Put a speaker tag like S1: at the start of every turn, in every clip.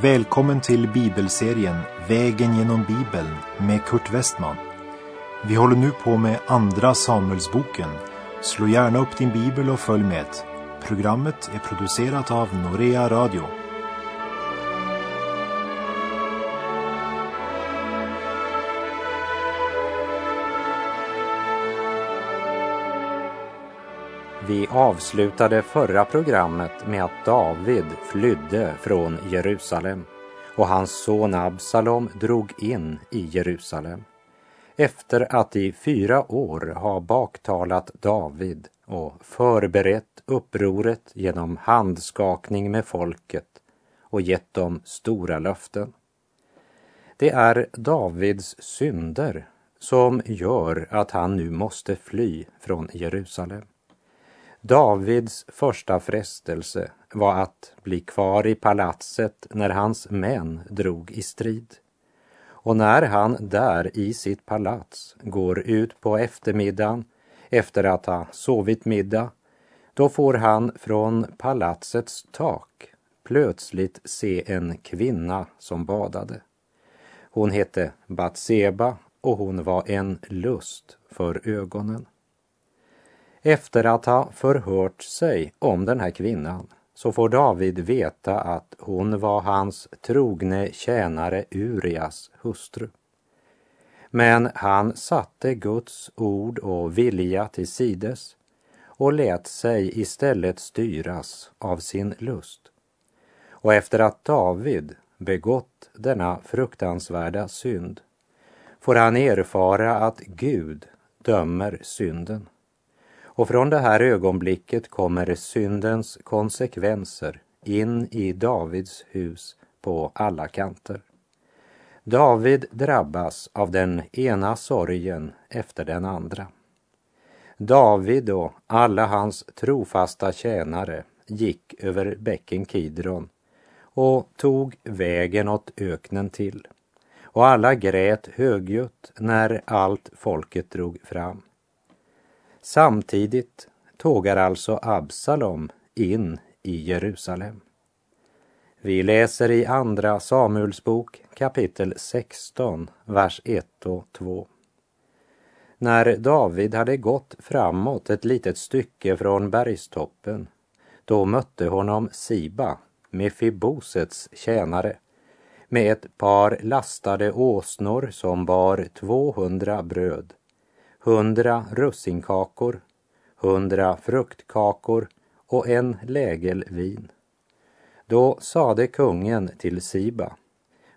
S1: Välkommen till bibelserien Vägen genom Bibeln med Kurt Westman. Vi håller nu på med Andra Samuelsboken. Slå gärna upp din bibel och följ med. Programmet är producerat av Norea Radio.
S2: Vi avslutade förra programmet med att David flydde från Jerusalem och hans son Absalom drog in i Jerusalem efter att i fyra år ha baktalat David och förberett upproret genom handskakning med folket och gett dem stora löften. Det är Davids synder som gör att han nu måste fly från Jerusalem. Davids första frestelse var att bli kvar i palatset när hans män drog i strid. Och när han där i sitt palats går ut på eftermiddagen efter att ha sovit middag, då får han från palatsets tak plötsligt se en kvinna som badade. Hon hette Batseba och hon var en lust för ögonen. Efter att ha förhört sig om den här kvinnan så får David veta att hon var hans trogne tjänare Urias hustru. Men han satte Guds ord och vilja till sides och lät sig istället styras av sin lust. Och efter att David begått denna fruktansvärda synd får han erfara att Gud dömer synden. Och från det här ögonblicket kommer syndens konsekvenser in i Davids hus på alla kanter. David drabbas av den ena sorgen efter den andra. David och alla hans trofasta tjänare gick över bäcken Kidron och tog vägen åt öknen till. Och alla grät högljutt när allt folket drog fram. Samtidigt tågar alltså Absalom in i Jerusalem. Vi läser i Andra Samuels bok kapitel 16, vers 1 och 2. När David hade gått framåt ett litet stycke från bergstoppen, då mötte honom Siba, Mefibosets tjänare, med ett par lastade åsnor som bar 200 bröd hundra russinkakor, hundra fruktkakor och en lägel vin. Då sade kungen till Siba,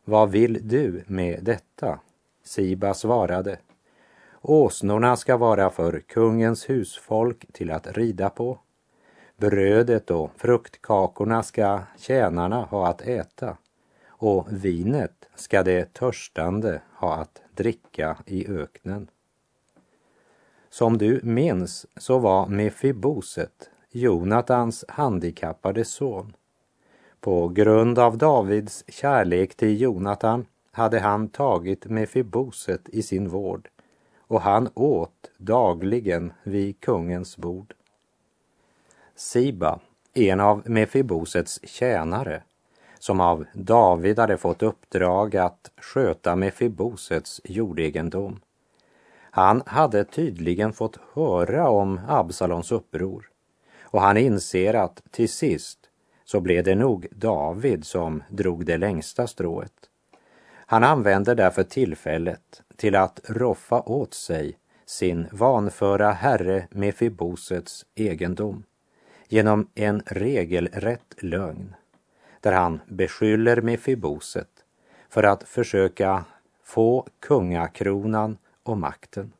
S2: vad vill du med detta? Siba svarade, åsnorna ska vara för kungens husfolk till att rida på. Brödet och fruktkakorna ska tjänarna ha att äta och vinet ska det törstande ha att dricka i öknen. Som du minns så var Mefiboset Jonatans handikappade son. På grund av Davids kärlek till Jonatan hade han tagit Mefiboset i sin vård och han åt dagligen vid kungens bord. Siba, en av Mefibosets tjänare, som av David hade fått uppdrag att sköta Mefibosets jordegendom, han hade tydligen fått höra om Absalons uppror och han inser att till sist så blev det nog David som drog det längsta strået. Han använder därför tillfället till att roffa åt sig sin vanföra herre Mefibosets egendom genom en regelrätt lögn där han beskyller Mefiboset för att försöka få kungakronan och makten.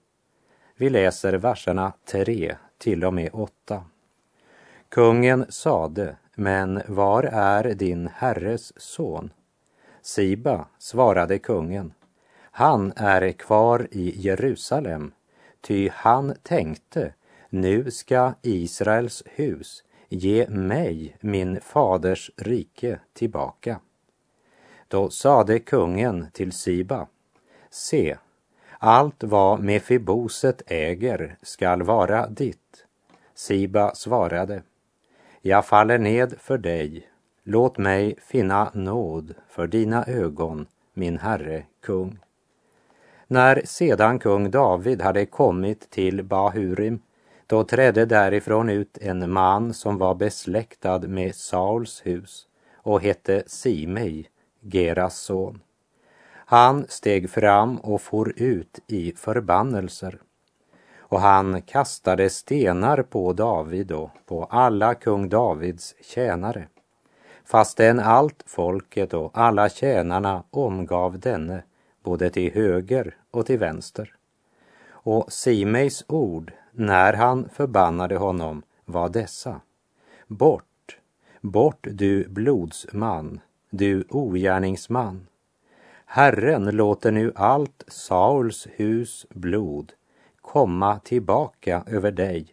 S2: Vi läser verserna 3 till och med 8. Kungen sade, men var är din herres son? Siba svarade kungen, han är kvar i Jerusalem, ty han tänkte, nu ska Israels hus ge mig min faders rike tillbaka. Då sade kungen till Siba, se, allt vad Mefiboset äger skall vara ditt. Siba svarade, jag faller ned för dig, låt mig finna nåd för dina ögon, min Herre kung. När sedan kung David hade kommit till Bahurim, då trädde därifrån ut en man som var besläktad med Sauls hus och hette Simei, Geras son. Han steg fram och for ut i förbannelser och han kastade stenar på David och på alla kung Davids tjänare fastän allt folket och alla tjänarna omgav denne både till höger och till vänster. Och Simeis ord när han förbannade honom var dessa. Bort, bort du blodsman, du ogärningsman. Herren låter nu allt Sauls hus blod komma tillbaka över dig,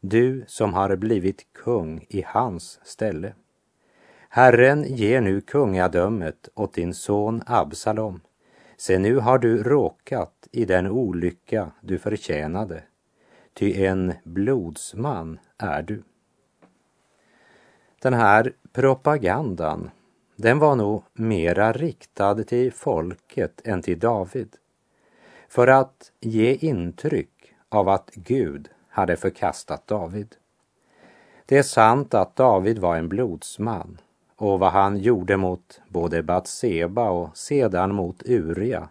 S2: du som har blivit kung i hans ställe. Herren ger nu kungadömet åt din son Absalom. Se, nu har du råkat i den olycka du förtjänade, ty en blodsman är du. Den här propagandan, den var nog mera riktad till folket än till David. För att ge intryck av att Gud hade förkastat David. Det är sant att David var en blodsman och vad han gjorde mot både Batseba och sedan mot Uria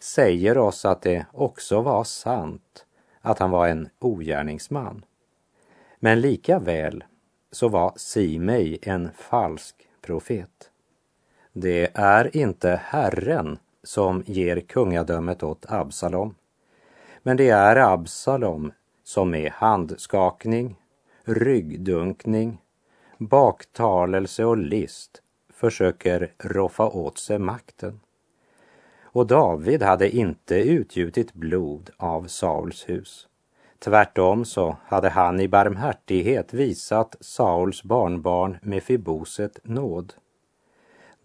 S2: säger oss att det också var sant att han var en ogärningsman. Men lika väl så var Simei en falsk profet. Det är inte Herren som ger kungadömet åt Absalom. Men det är Absalom som med handskakning, ryggdunkning baktalelse och list försöker roffa åt sig makten. Och David hade inte utgjutit blod av Sauls hus. Tvärtom så hade han i barmhärtighet visat Sauls barnbarn Mefiboset nåd.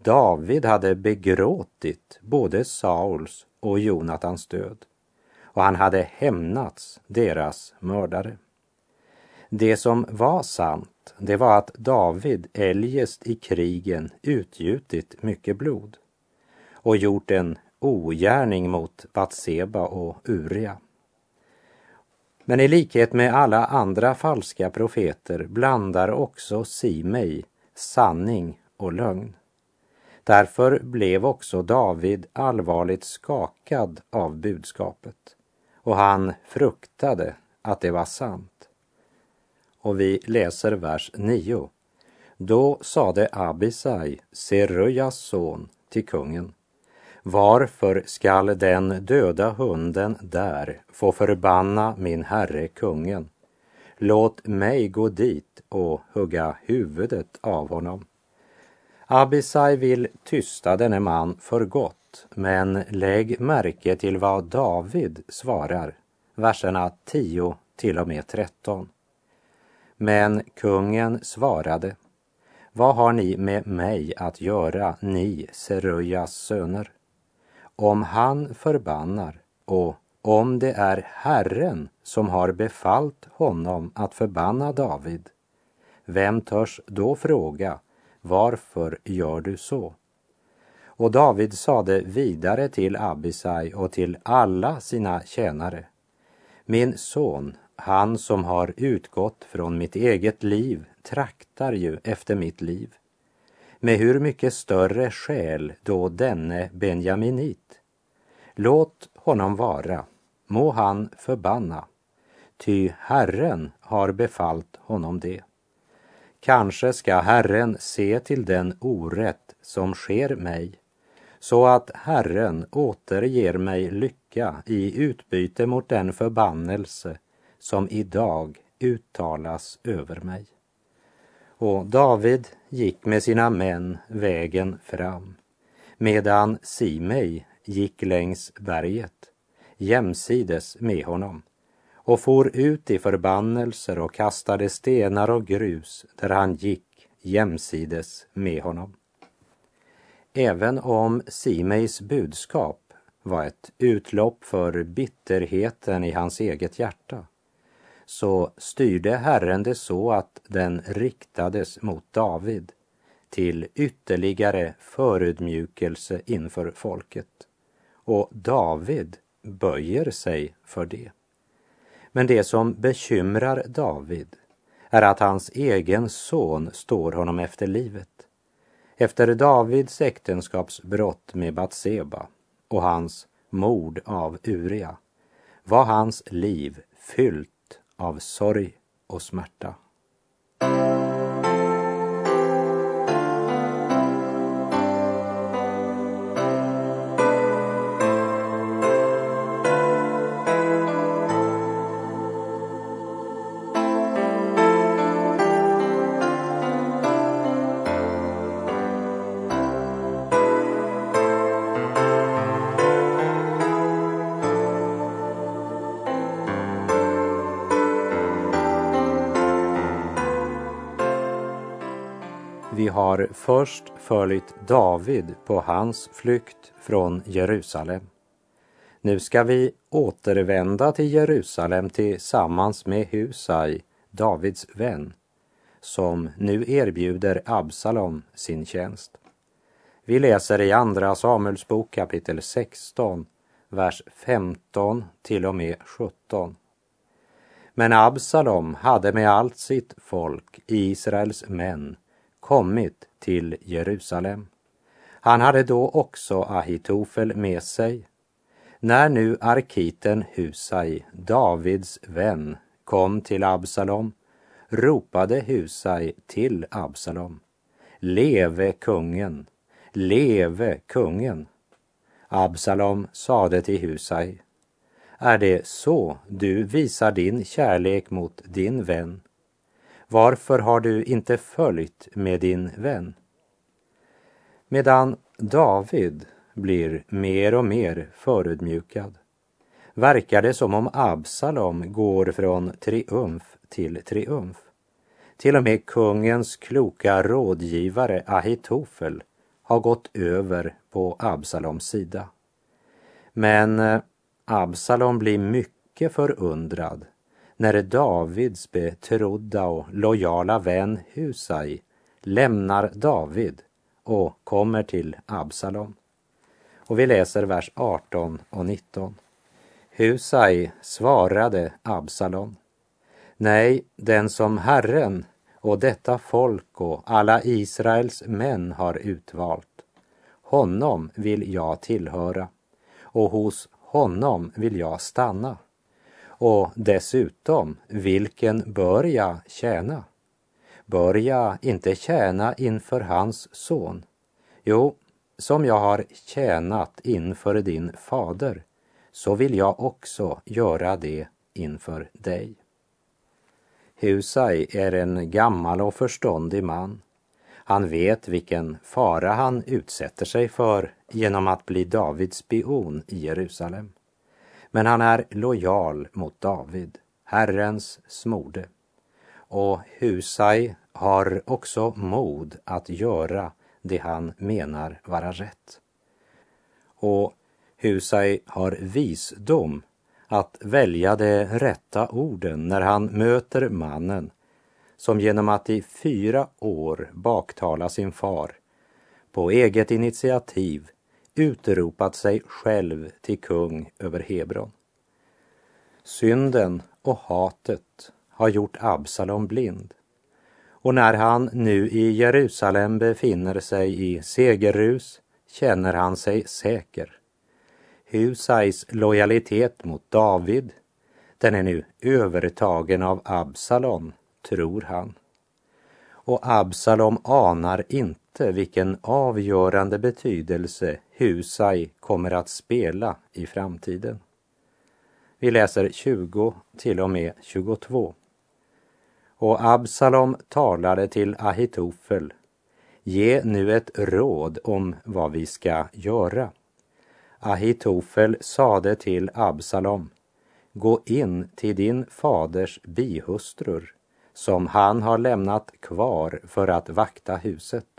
S2: David hade begråtit både Sauls och Jonatans död och han hade hämnats deras mördare. Det som var sant, det var att David eljest i krigen utgjutit mycket blod och gjort en ogärning mot Batseba och Uria. Men i likhet med alla andra falska profeter blandar också Simei sanning och lögn. Därför blev också David allvarligt skakad av budskapet och han fruktade att det var sant och vi läser vers 9. Då sade Abisai, Serujas son, till kungen. Varför skall den döda hunden där få förbanna min herre kungen? Låt mig gå dit och hugga huvudet av honom. Abisai vill tysta denne man för gott, men lägg märke till vad David svarar, verserna 10 till och med 13. Men kungen svarade, vad har ni med mig att göra, ni Serujas söner? Om han förbannar och om det är Herren som har befallt honom att förbanna David, vem törs då fråga, varför gör du så? Och David sade vidare till Abisai och till alla sina tjänare, min son, han som har utgått från mitt eget liv traktar ju efter mitt liv. Med hur mycket större skäl då denne benjaminit? Låt honom vara, må han förbanna, ty Herren har befallt honom det. Kanske ska Herren se till den orätt som sker mig, så att Herren återger mig lycka i utbyte mot den förbannelse som idag uttalas över mig. Och David gick med sina män vägen fram, medan Simei gick längs berget jämsides med honom och for ut i förbannelser och kastade stenar och grus där han gick jämsides med honom. Även om Simeis budskap var ett utlopp för bitterheten i hans eget hjärta så styrde Herren det så att den riktades mot David till ytterligare förödmjukelse inför folket. Och David böjer sig för det. Men det som bekymrar David är att hans egen son står honom efter livet. Efter Davids äktenskapsbrott med Batseba och hans mord av Uria var hans liv fyllt av sorg och smärta. Har först följt David på hans flykt från Jerusalem. Nu ska vi återvända till Jerusalem tillsammans med Husai, Davids vän, som nu erbjuder Absalom sin tjänst. Vi läser i Andra Samuelsbok kapitel 16, vers 15 till och med 17. Men Absalom hade med allt sitt folk, Israels män, kommit till Jerusalem. Han hade då också Ahitofel med sig. När nu arkiten Husai, Davids vän, kom till Absalom ropade Husai till Absalom. Leve kungen, leve kungen. Absalom sade till Husai. Är det så du visar din kärlek mot din vän? Varför har du inte följt med din vän? Medan David blir mer och mer förödmjukad verkar det som om Absalom går från triumf till triumf. Till och med kungens kloka rådgivare Ahitofel har gått över på Absaloms sida. Men eh, Absalom blir mycket förundrad när Davids betrodda och lojala vän Husai lämnar David och kommer till Absalom. Och vi läser vers 18 och 19. Husai svarade Absalom. Nej, den som Herren och detta folk och alla Israels män har utvalt, honom vill jag tillhöra och hos honom vill jag stanna. Och dessutom, vilken bör jag tjäna? Bör jag inte tjäna inför hans son? Jo, som jag har tjänat inför din fader, så vill jag också göra det inför dig. Husai är en gammal och förståndig man. Han vet vilken fara han utsätter sig för genom att bli Davids spion i Jerusalem. Men han är lojal mot David, Herrens smorde. Och Husai har också mod att göra det han menar vara rätt. Och Husai har visdom att välja de rätta orden när han möter mannen som genom att i fyra år baktala sin far på eget initiativ utropat sig själv till kung över Hebron. Synden och hatet har gjort Absalom blind. Och när han nu i Jerusalem befinner sig i segerrus känner han sig säker. Husais lojalitet mot David, den är nu övertagen av Absalom, tror han. Och Absalom anar inte inte vilken avgörande betydelse Husai kommer att spela i framtiden. Vi läser 20 till och med 22. Och Absalom talade till Ahitofel. Ge nu ett råd om vad vi ska göra. Ahitofel sade till Absalom. Gå in till din faders bihustrur som han har lämnat kvar för att vakta huset.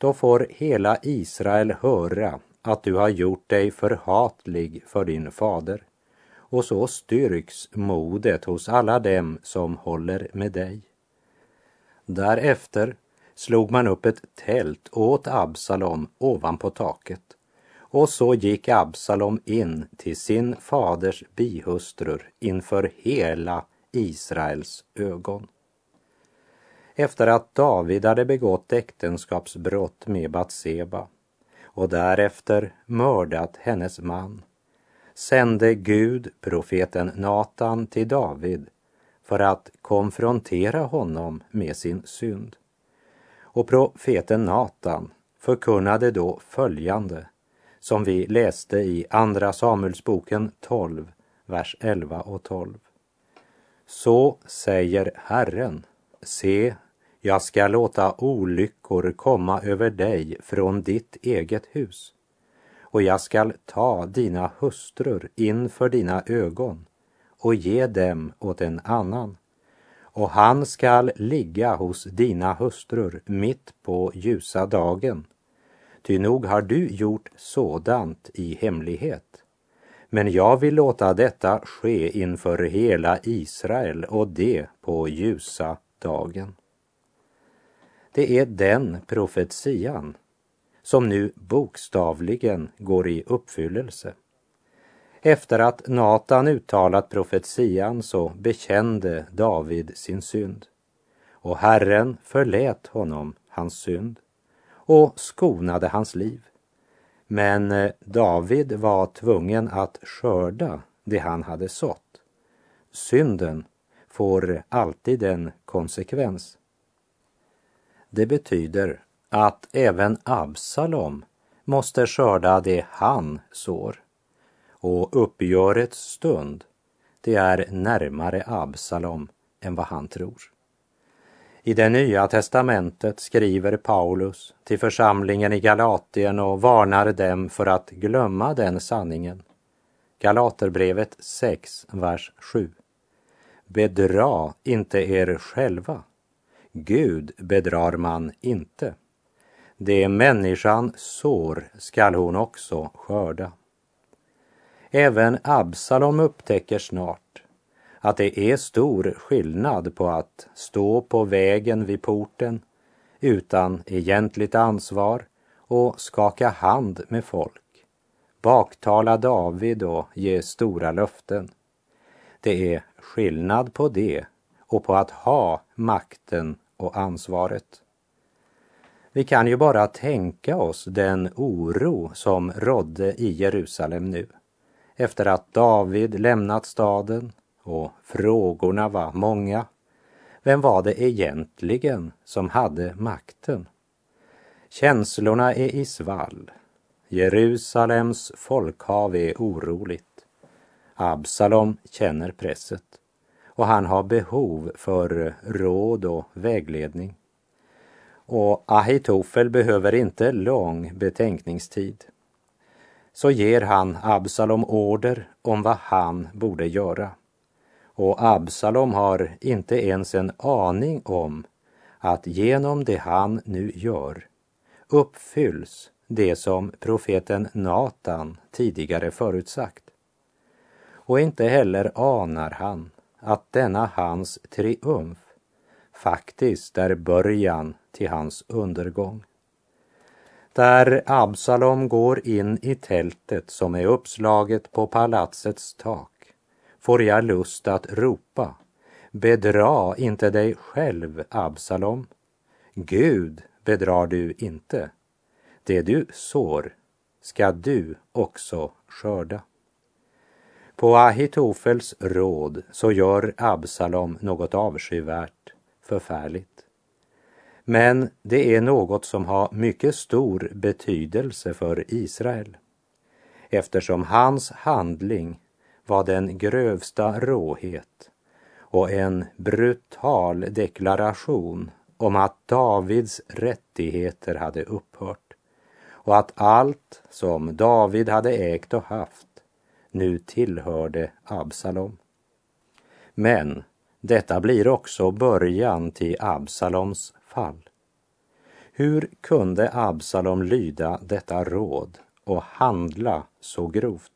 S2: Då får hela Israel höra att du har gjort dig förhatlig för din fader och så styrks modet hos alla dem som håller med dig. Därefter slog man upp ett tält åt Absalom ovanpå taket. Och så gick Absalom in till sin faders bihustrur inför hela Israels ögon. Efter att David hade begått äktenskapsbrott med Batseba och därefter mördat hennes man sände Gud profeten Natan till David för att konfrontera honom med sin synd. Och profeten Natan förkunnade då följande som vi läste i Andra Samuelsboken 12, vers 11 och 12. Så säger Herren, se, jag ska låta olyckor komma över dig från ditt eget hus och jag skall ta dina hustrur inför dina ögon och ge dem åt en annan och han skall ligga hos dina hustrur mitt på ljusa dagen. Ty nog har du gjort sådant i hemlighet. Men jag vill låta detta ske inför hela Israel och det på ljusa dagen. Det är den profetian som nu bokstavligen går i uppfyllelse. Efter att Natan uttalat profetian så bekände David sin synd och Herren förlät honom hans synd och skonade hans liv. Men eh, David var tvungen att skörda det han hade sått. Synden får alltid en konsekvens. Det betyder att även Absalom måste skörda det han sår. Och uppgörets stund, det är närmare Absalom än vad han tror. I det nya testamentet skriver Paulus till församlingen i Galatien och varnar dem för att glömma den sanningen. Galaterbrevet 6, vers 7. Bedra inte er själva. Gud bedrar man inte. Det människan sår skall hon också skörda. Även Absalom upptäcker snart att det är stor skillnad på att stå på vägen vid porten utan egentligt ansvar och skaka hand med folk, baktala David och ge stora löften. Det är skillnad på det och på att ha makten och ansvaret. Vi kan ju bara tänka oss den oro som rådde i Jerusalem nu efter att David lämnat staden och frågorna var många. Vem var det egentligen som hade makten? Känslorna är i svall. Jerusalems folkhav är oroligt. Absalom känner presset och han har behov för råd och vägledning. Och Ahitofel behöver inte lång betänkningstid. Så ger han Absalom order om vad han borde göra. Och Absalom har inte ens en aning om att genom det han nu gör uppfylls det som profeten Natan tidigare förutsagt. Och inte heller anar han att denna hans triumf faktiskt är början till hans undergång. Där Absalom går in i tältet som är uppslaget på palatsets tak får jag lust att ropa Bedra inte dig själv, Absalom. Gud bedrar du inte. Det du sår ska du också skörda. På Ahitofels råd så gör Absalom något avskyvärt, förfärligt. Men det är något som har mycket stor betydelse för Israel eftersom hans handling var den grövsta råhet och en brutal deklaration om att Davids rättigheter hade upphört och att allt som David hade ägt och haft nu tillhörde Absalom. Men detta blir också början till Absaloms fall. Hur kunde Absalom lyda detta råd och handla så grovt?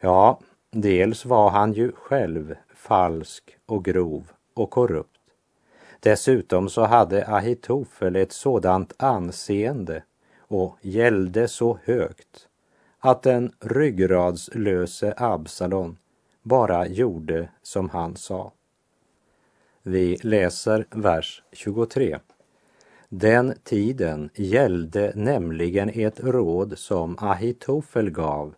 S2: Ja, dels var han ju själv falsk och grov och korrupt. Dessutom så hade Ahitofel ett sådant anseende och gällde så högt att den ryggradslöse Absalon bara gjorde som han sa. Vi läser vers 23. Den tiden gällde nämligen ett råd som Ahitofel gav,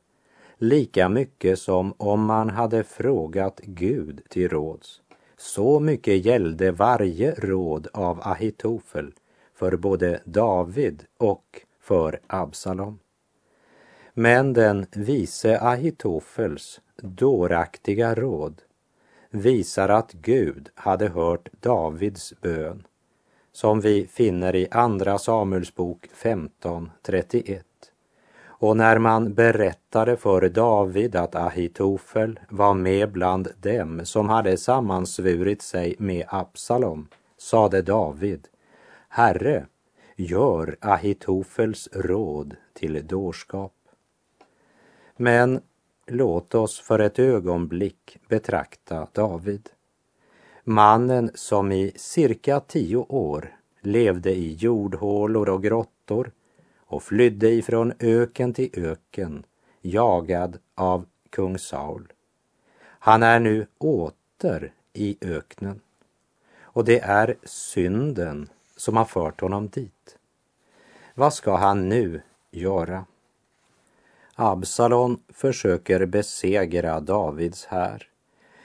S2: lika mycket som om man hade frågat Gud till råds. Så mycket gällde varje råd av Ahitofel för både David och för Absalom. Men den vise Ahitofels dåraktiga råd visar att Gud hade hört Davids bön som vi finner i Andra Samuelsbok 15.31. Och när man berättade för David att Ahitofel var med bland dem som hade sammansvurit sig med Absalom, sade David, Herre, gör Ahitofels råd till dårskap. Men låt oss för ett ögonblick betrakta David. Mannen som i cirka tio år levde i jordhålor och grottor och flydde ifrån öken till öken, jagad av kung Saul. Han är nu åter i öknen och det är synden som har fört honom dit. Vad ska han nu göra? Absalon försöker besegra Davids här,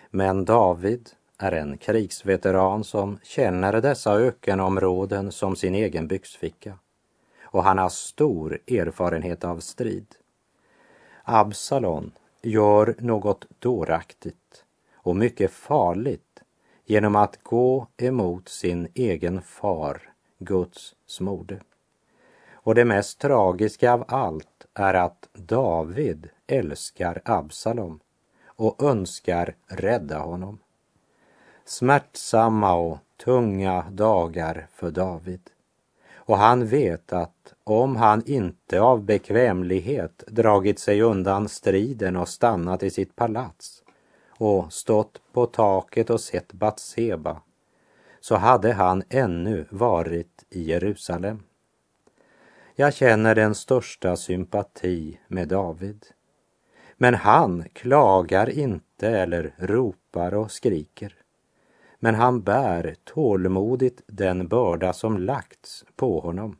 S2: men David är en krigsveteran som känner dessa ökenområden som sin egen byxficka och han har stor erfarenhet av strid. Absalon gör något dåraktigt och mycket farligt genom att gå emot sin egen far, Guds smorde. Och det mest tragiska av allt är att David älskar Absalom och önskar rädda honom. Smärtsamma och tunga dagar för David. Och han vet att om han inte av bekvämlighet dragit sig undan striden och stannat i sitt palats och stått på taket och sett Batseba så hade han ännu varit i Jerusalem. Jag känner den största sympati med David. Men han klagar inte eller ropar och skriker. Men han bär tålmodigt den börda som lagts på honom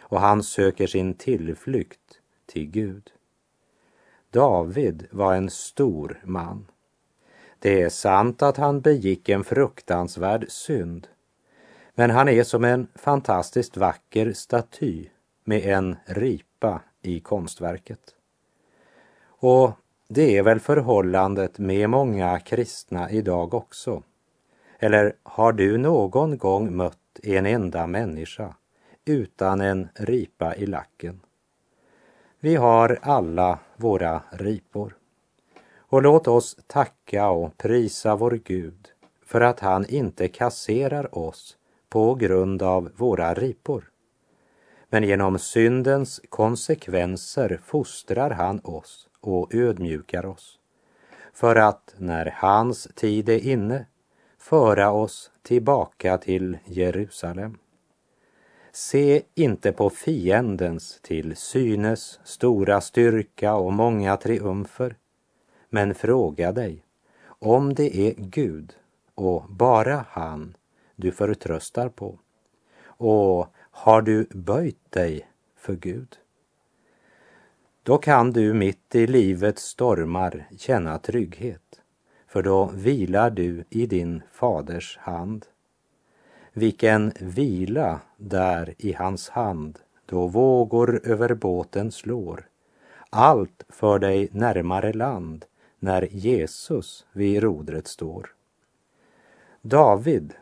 S2: och han söker sin tillflykt till Gud. David var en stor man. Det är sant att han begick en fruktansvärd synd, men han är som en fantastiskt vacker staty med en ripa i konstverket. Och det är väl förhållandet med många kristna idag också. Eller har du någon gång mött en enda människa utan en ripa i lacken? Vi har alla våra ripor. Och låt oss tacka och prisa vår Gud för att han inte kasserar oss på grund av våra ripor. Men genom syndens konsekvenser fostrar han oss och ödmjukar oss. För att när hans tid är inne föra oss tillbaka till Jerusalem. Se inte på fiendens till synes stora styrka och många triumfer, men fråga dig om det är Gud och bara han du förtröstar på. Och har du böjt dig för Gud? Då kan du mitt i livets stormar känna trygghet, för då vilar du i din faders hand. Vilken vila där i hans hand då vågor över båten slår. Allt för dig närmare land när Jesus vid rodret står. David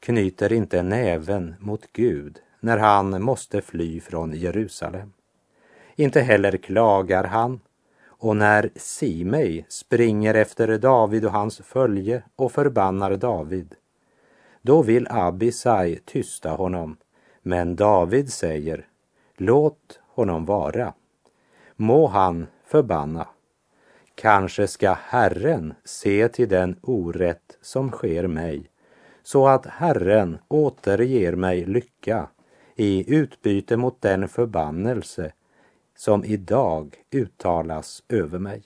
S2: knyter inte näven mot Gud när han måste fly från Jerusalem. Inte heller klagar han och när Simei springer efter David och hans följe och förbannar David, då vill Abisai tysta honom, men David säger, låt honom vara. Må han förbanna. Kanske ska Herren se till den orätt som sker mig så att Herren återger mig lycka i utbyte mot den förbannelse som idag uttalas över mig.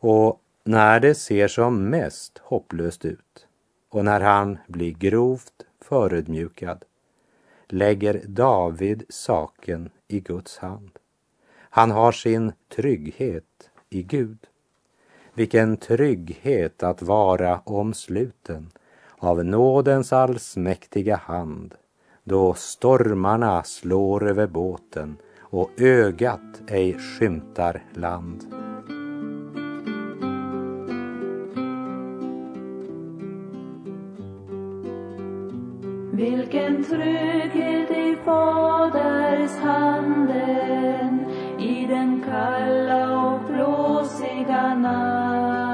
S2: Och när det ser som mest hopplöst ut och när han blir grovt förödmjukad lägger David saken i Guds hand. Han har sin trygghet i Gud. Vilken trygghet att vara omsluten av nådens allsmäktiga hand då stormarna slår över båten och ögat ej skymtar land.
S3: Vilken trygghet i Faders handen i den kalla och blåsiga natt.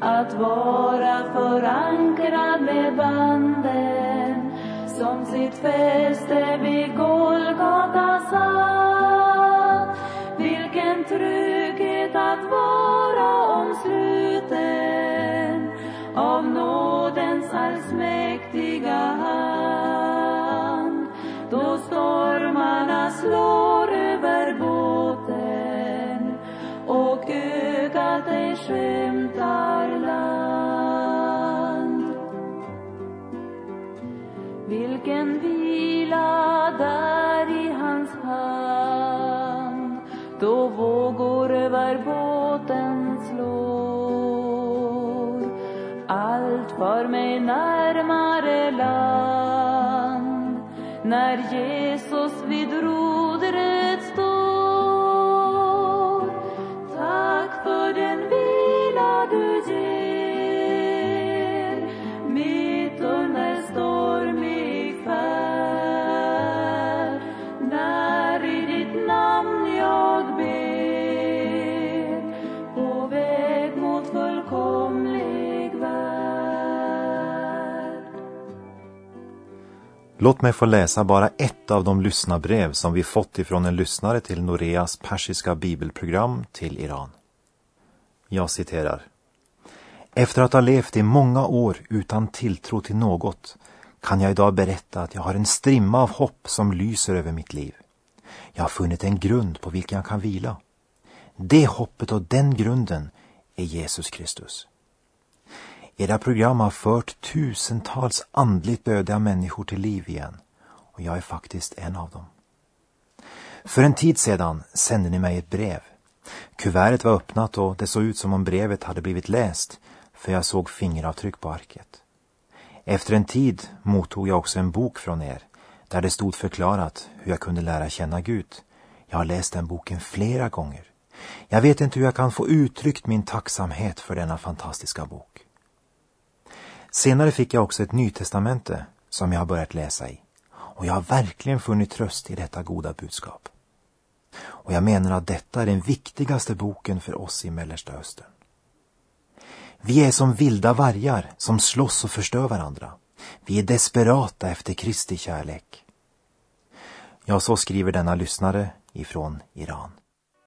S3: Att vara som sitt fäste vid Golgata satt. Vilken trygghet att vara omsluten av nådens allsmäktiga hand. Då stormarna slår över båten och ögat ej skönt för mig närmare land. När Jesus vid
S1: Låt mig få läsa bara ett av de lyssnarbrev som vi fått ifrån en lyssnare till Noreas persiska bibelprogram till Iran. Jag citerar. Efter att ha levt i många år utan tilltro till något kan jag idag berätta att jag har en strimma av hopp som lyser över mitt liv. Jag har funnit en grund på vilken jag kan vila. Det hoppet och den grunden är Jesus Kristus. Era program har fört tusentals andligt döda människor till liv igen och jag är faktiskt en av dem. För en tid sedan sände ni mig ett brev. Kuvertet var öppnat och det såg ut som om brevet hade blivit läst för jag såg fingeravtryck på arket. Efter en tid mottog jag också en bok från er där det stod förklarat hur jag kunde lära känna Gud. Jag har läst den boken flera gånger. Jag vet inte hur jag kan få uttryckt min tacksamhet för denna fantastiska bok. Senare fick jag också ett nytestamente som jag har börjat läsa i. Och jag har verkligen funnit tröst i detta goda budskap. Och jag menar att detta är den viktigaste boken för oss i Mellersta Östern. Vi är som vilda vargar som slåss och förstör varandra. Vi är desperata efter Kristi kärlek. Ja, så skriver denna lyssnare ifrån Iran.